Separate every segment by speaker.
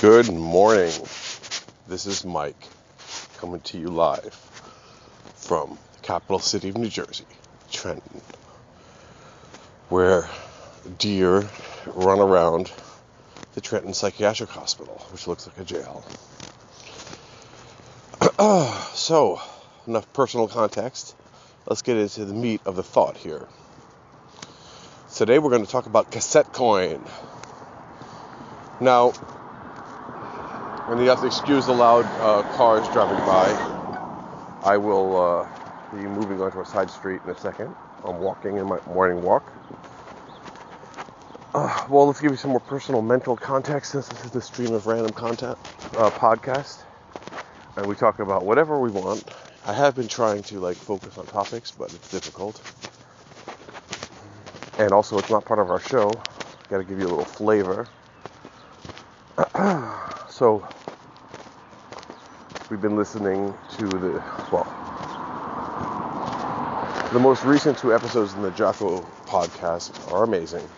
Speaker 1: Good morning. This is Mike coming to you live from the capital city of New Jersey, Trenton, where deer run around the Trenton Psychiatric Hospital, which looks like a jail. so, enough personal context. Let's get into the meat of the thought here. Today we're going to talk about cassette coin. Now, and you have to excuse the loud uh, cars driving by. I will uh, be moving onto a side street in a second. I'm walking in my morning walk. Uh, well, let's give you some more personal mental context since this is the stream of random content uh, podcast, and we talk about whatever we want. I have been trying to like focus on topics, but it's difficult. And also, it's not part of our show. Got to give you a little flavor. so we've been listening to the well the most recent two episodes in the Jocko podcast are amazing.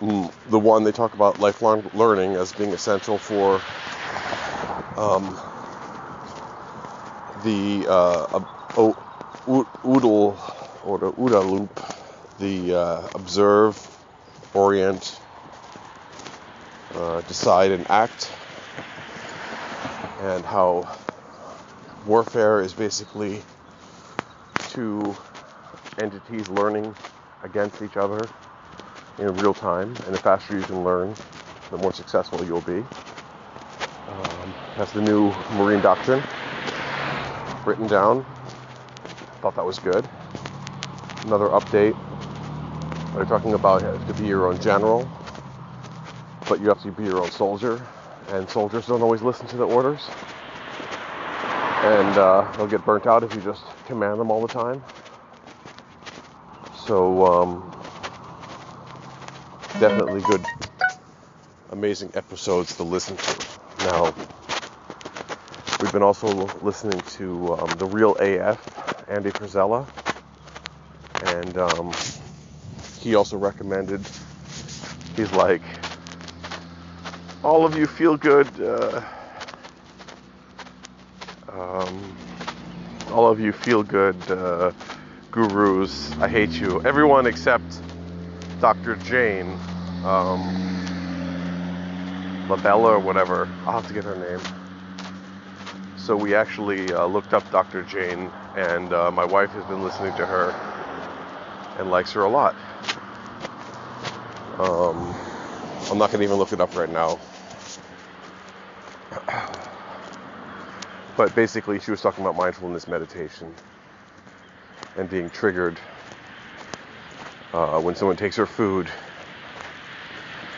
Speaker 1: Mm, the one they talk about lifelong learning as being essential for um, the uh, OODA or the OODA loop, the uh, observe, orient, uh, decide, and act, and how warfare is basically two entities learning against each other in real time, and the faster you can learn, the more successful you'll be. Um, that's the new Marine doctrine written down. Thought that was good. Another update. They're talking about to be your own general, but you have to be your own soldier, and soldiers don't always listen to the orders, and uh, they'll get burnt out if you just command them all the time. So um, definitely good, amazing episodes to listen to. Now, we've been also listening to um, the Real AF, Andy Frisella, and um, he also recommended. He's like, all of you feel good. Uh, um, all of you feel good uh, gurus. I hate you. Everyone except Dr. Jane um, Labella or whatever. I'll have to get her name. So we actually uh, looked up Dr. Jane, and uh, my wife has been listening to her and likes her a lot. Um, I'm not going to even look it up right now. But basically, she was talking about mindfulness meditation and being triggered uh, when someone takes her food.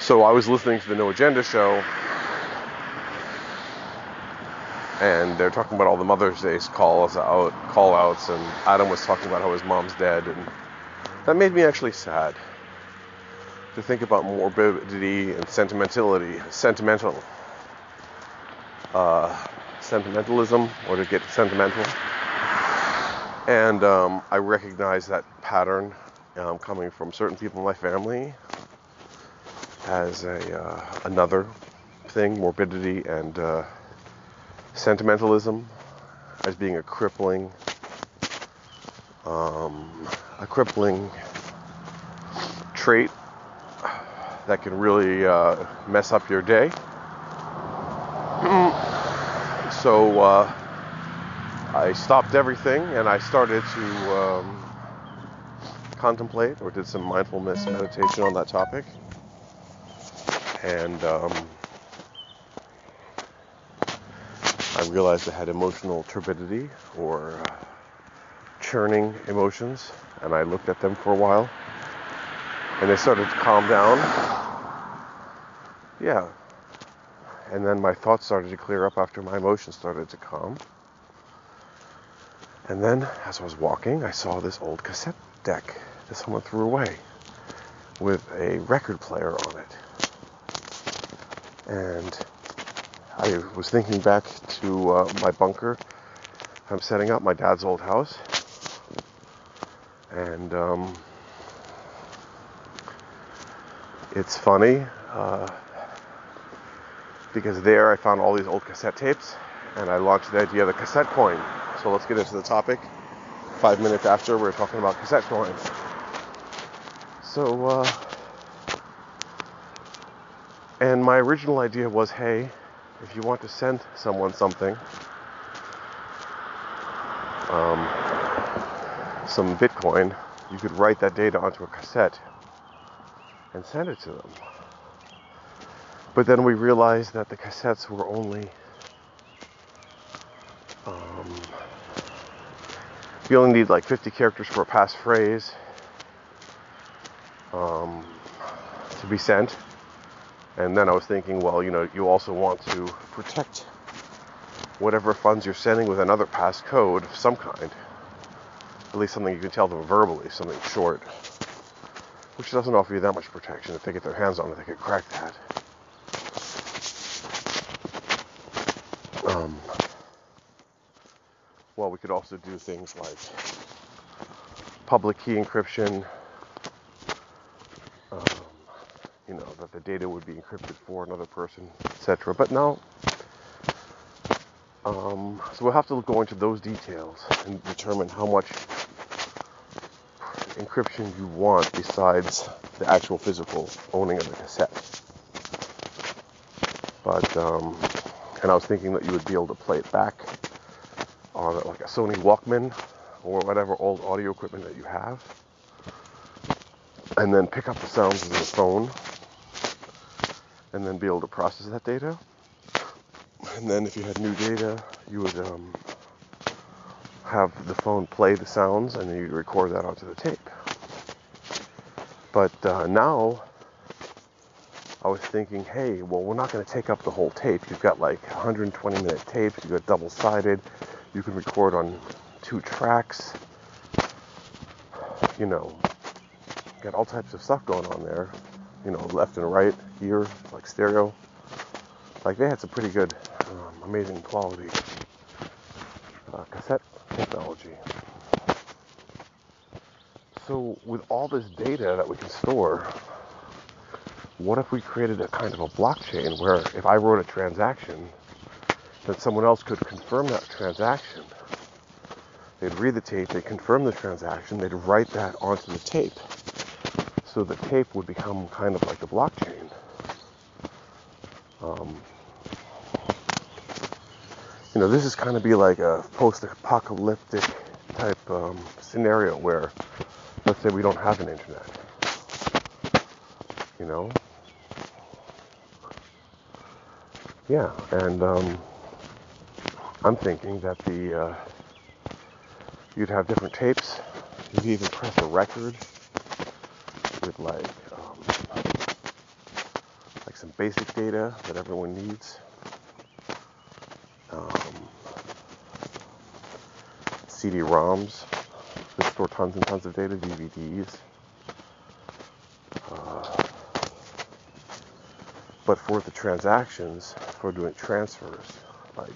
Speaker 1: So I was listening to the No Agenda show, and they're talking about all the Mother's Day calls out, call outs, and Adam was talking about how his mom's dead, and that made me actually sad to think about morbidity and sentimentality, sentimental, uh, sentimentalism, or to get sentimental. And um, I recognize that pattern um, coming from certain people in my family as a uh, another thing, morbidity and uh, sentimentalism as being a crippling, um, a crippling trait that can really uh, mess up your day. So uh, I stopped everything and I started to um, contemplate or did some mindfulness meditation on that topic and um, I realized I had emotional turbidity or uh, churning emotions, and I looked at them for a while, and they started to calm down. Yeah. And then my thoughts started to clear up after my emotions started to calm. And then, as I was walking, I saw this old cassette deck that someone threw away with a record player on it. And I was thinking back to uh, my bunker I'm setting up, my dad's old house. And um, it's funny. Uh, because there I found all these old cassette tapes and I launched the idea of the cassette coin. So let's get into the topic. Five minutes after, we are talking about cassette coins. So, uh, and my original idea was hey, if you want to send someone something, um, some Bitcoin, you could write that data onto a cassette and send it to them. But then we realized that the cassettes were only um, you only need like 50 characters for a passphrase um, to be sent. And then I was thinking, well, you know, you also want to protect whatever funds you're sending with another passcode of some kind. At least something you can tell them verbally, something short. Which doesn't offer you that much protection. If they get their hands on it, they could crack that. Um, well, we could also do things like public key encryption, um, you know, that the data would be encrypted for another person, etc. But no. Um, so we'll have to go into those details and determine how much encryption you want besides the actual physical owning of the cassette. But um, and I was thinking that you would be able to play it back on like a Sony Walkman or whatever old audio equipment that you have, and then pick up the sounds of the phone, and then be able to process that data. And then if you had new data, you would um, have the phone play the sounds, and then you'd record that onto the tape. But uh, now I was thinking, hey, well, we're not going to take up the whole tape. You've got like 120 minute tapes, you've got double sided, you can record on two tracks, you know, got all types of stuff going on there, you know, left and right, here, like stereo. Like they had some pretty good, um, amazing quality uh, cassette technology. So, with all this data that we can store, what if we created a kind of a blockchain where if I wrote a transaction, that someone else could confirm that transaction? They'd read the tape, they'd confirm the transaction, they'd write that onto the tape. So the tape would become kind of like the blockchain. Um, you know, this is kind of be like a post-apocalyptic type um, scenario where, let's say, we don't have an internet. You know, yeah, and um, I'm thinking that the uh, you'd have different tapes. You'd even press a record with like um, like some basic data that everyone needs. Um, CD-ROMs that store tons and tons of data, DVDs. Uh, but for the transactions, for doing transfers, like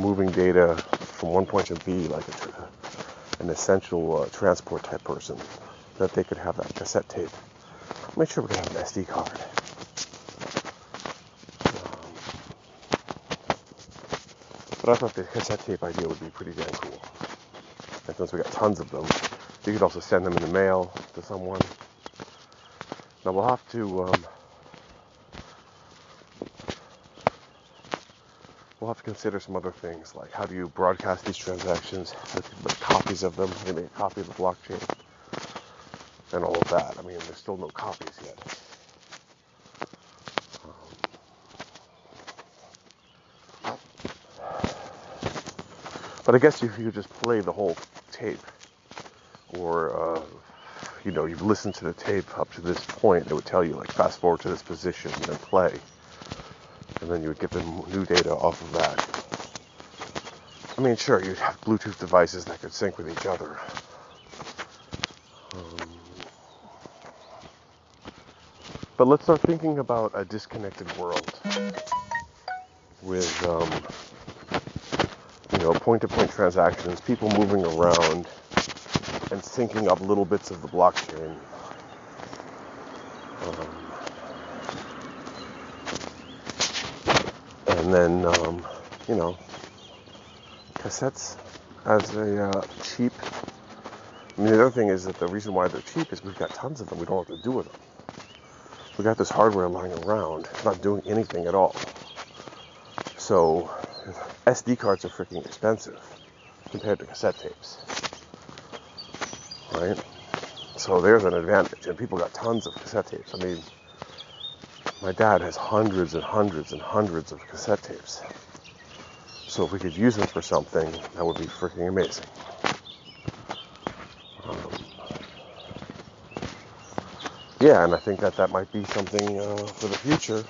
Speaker 1: moving data from one point to B, like a, an essential uh, transport type person, that they could have that cassette tape. Make sure we have an SD card. Um, but I thought the cassette tape idea would be pretty damn cool. And since we got tons of them, you could also send them in the mail to someone. Now we'll have to um, we'll have to consider some other things, like how do you broadcast these transactions, make copies of them, make a copy of the blockchain, and all of that. I mean, there's still no copies yet. Um, but I guess if you just play the whole tape, or uh, you know, you've listened to the tape up to this point, it would tell you like fast forward to this position and then play and then you would get the new data off of that. I mean, sure, you'd have Bluetooth devices that could sync with each other. Um, but let's start thinking about a disconnected world with, um, you know, point-to-point transactions, people moving around and syncing up little bits of the blockchain. And then, um, you know, cassettes as a uh, cheap. I mean, the other thing is that the reason why they're cheap is we've got tons of them. We don't know what to do with them. We got this hardware lying around, not doing anything at all. So, SD cards are freaking expensive compared to cassette tapes, right? So there's an advantage, and people got tons of cassette tapes. I mean, my dad has hundreds and hundreds and hundreds of cassette tapes. So if we could use them for something, that would be freaking amazing. Um, yeah, and I think that that might be something uh, for the future.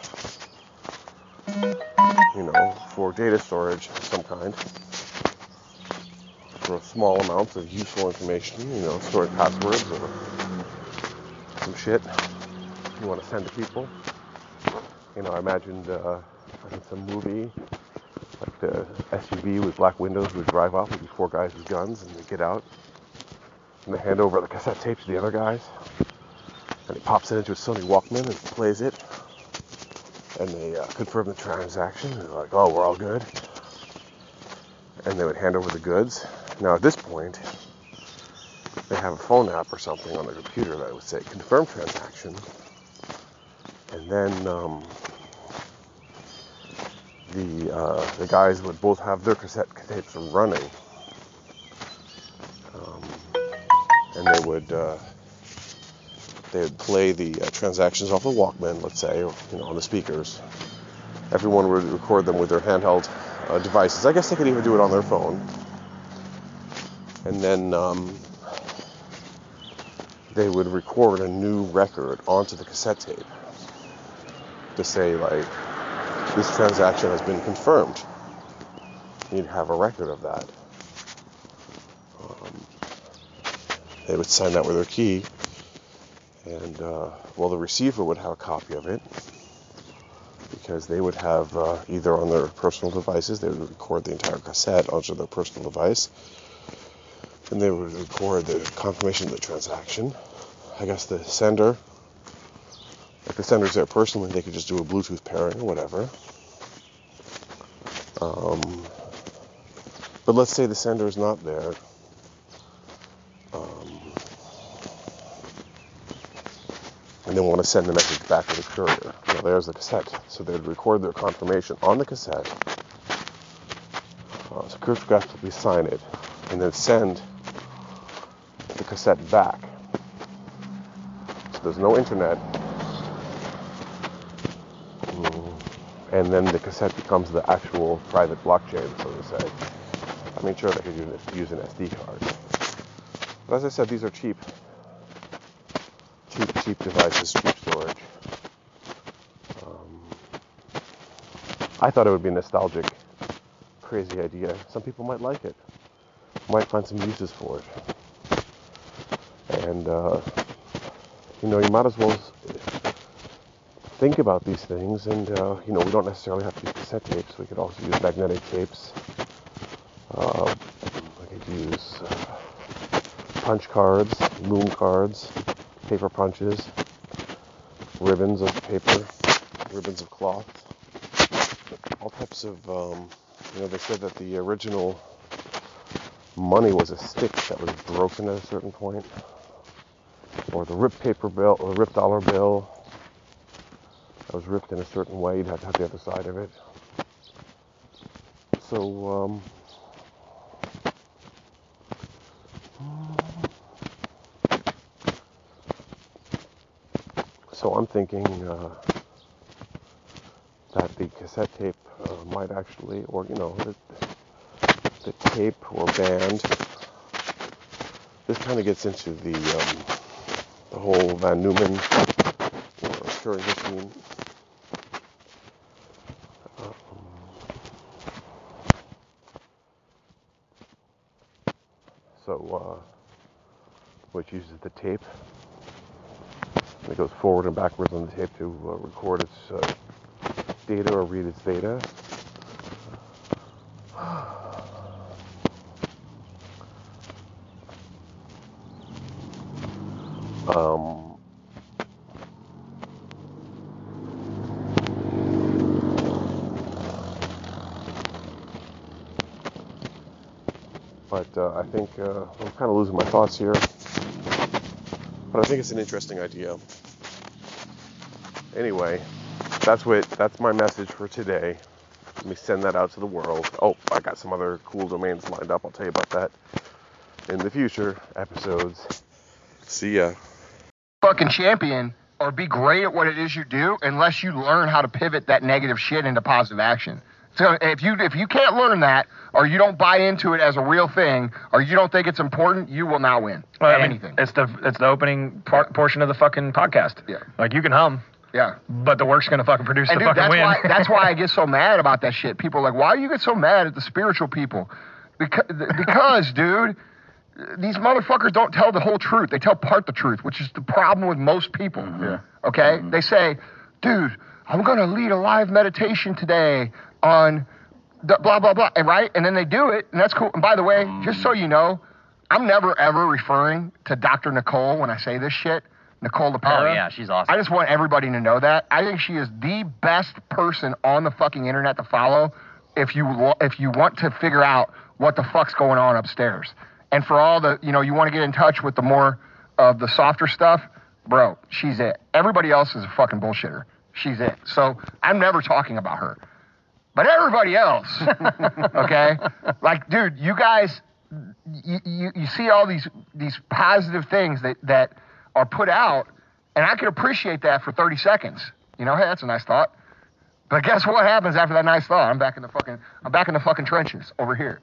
Speaker 1: You know, for data storage of some kind, for small amounts of useful information. You know, storing passwords or some shit you want to send to people. You know, I imagined uh, in some movie like the SUV with black windows would drive off with these four guys with guns and they get out. And they hand over the cassette tape to the other guys. And he pops it into a Sony Walkman and plays it. And they uh, confirm the transaction. They're like oh we're all good. And they would hand over the goods. Now at this point they have a phone app or something on the computer that would say confirm transaction and then um, the uh, the guys would both have their cassette tapes running, um, and they would uh, they would play the uh, transactions off the Walkman, let's say, or, you know, on the speakers. Everyone would record them with their handheld uh, devices. I guess they could even do it on their phone, and then. Um, they would record a new record onto the cassette tape to say like this transaction has been confirmed. You'd have a record of that. Um, they would sign that with their key, and uh, well, the receiver would have a copy of it because they would have uh, either on their personal devices, they would record the entire cassette onto their personal device, and they would record the confirmation of the transaction. I guess the sender if the sender's there personally, they could just do a Bluetooth pairing or whatever. Um, but let's say the sender is not there. Um, and they want to send the message back to the courier. Now there's the cassette. So they'd record their confirmation on the cassette, uh, so cryptographically sign it, and then send the cassette back. So there's no internet, and then the cassette becomes the actual private blockchain, so to say. I mean, sure, they could use, use an SD card. But as I said, these are cheap, cheap, cheap devices, cheap storage. Um, I thought it would be a nostalgic, crazy idea. Some people might like it, might find some uses for it. And, uh, you know, you might as well think about these things. And, uh, you know, we don't necessarily have to use cassette tapes. We could also use magnetic tapes. Uh, I could use uh, punch cards, loom cards, paper punches, ribbons of paper, ribbons of cloth, all types of, um, you know, they said that the original money was a stick that was broken at a certain point, or the ripped paper bill, or the ripped dollar bill, that was ripped in a certain way. You'd have to have the other side of it. So, um, so I'm thinking uh, that the cassette tape uh, might actually, or you know, the, the tape or band. This kind of gets into the um, the whole Von Neumann or Turing machine uses the tape. And it goes forward and backwards on the tape to uh, record its uh, data or read its data. Um, but uh, I think uh, I'm kind of losing my thoughts here. But I think it's an interesting idea. Anyway, that's what that's my message for today. Let me send that out to the world. Oh, I got some other cool domains lined up. I'll tell you about that in the future episodes. See ya.
Speaker 2: fucking champion or be great at what it is you do unless you learn how to pivot that negative shit into positive action. So if you if you can't learn that or you don't buy into it as a real thing or you don't think it's important, you will not win
Speaker 3: Well, I
Speaker 2: at
Speaker 3: mean,
Speaker 2: anything.
Speaker 3: It's the it's the opening par- portion of the fucking podcast.
Speaker 2: Yeah.
Speaker 3: Like you can hum,
Speaker 2: Yeah.
Speaker 3: but the work's gonna fucking produce
Speaker 2: And
Speaker 3: the
Speaker 2: dude,
Speaker 3: fucking
Speaker 2: that's
Speaker 3: win.
Speaker 2: why that's why I get so mad about that shit. People are like, why do you get so mad at the spiritual people? Because, because dude, these motherfuckers don't tell the whole truth. They tell part the truth, which is the problem with most people.
Speaker 3: Yeah.
Speaker 2: Okay? Mm-hmm. They say, dude, I'm gonna lead a live meditation today on the blah blah blah, and right? And then they do it, and that's cool. And by the way, just so you know, I'm never ever referring to Dr. Nicole when I say this shit. Nicole LePera.
Speaker 4: Oh, yeah, she's awesome.
Speaker 2: I just want everybody to know that. I think she is the best person on the fucking internet to follow if you if you want to figure out what the fuck's going on upstairs. And for all the, you know, you want to get in touch with the more of the softer stuff, bro, she's it. Everybody else is a fucking bullshitter. She's it. So I'm never talking about her. But everybody else, okay? Like, dude, you guys, you, you, you see all these these positive things that, that are put out, and I can appreciate that for 30 seconds. You know, hey, that's a nice thought. But guess what happens after that nice thought? I'm back in the fucking I'm back in the fucking trenches over here.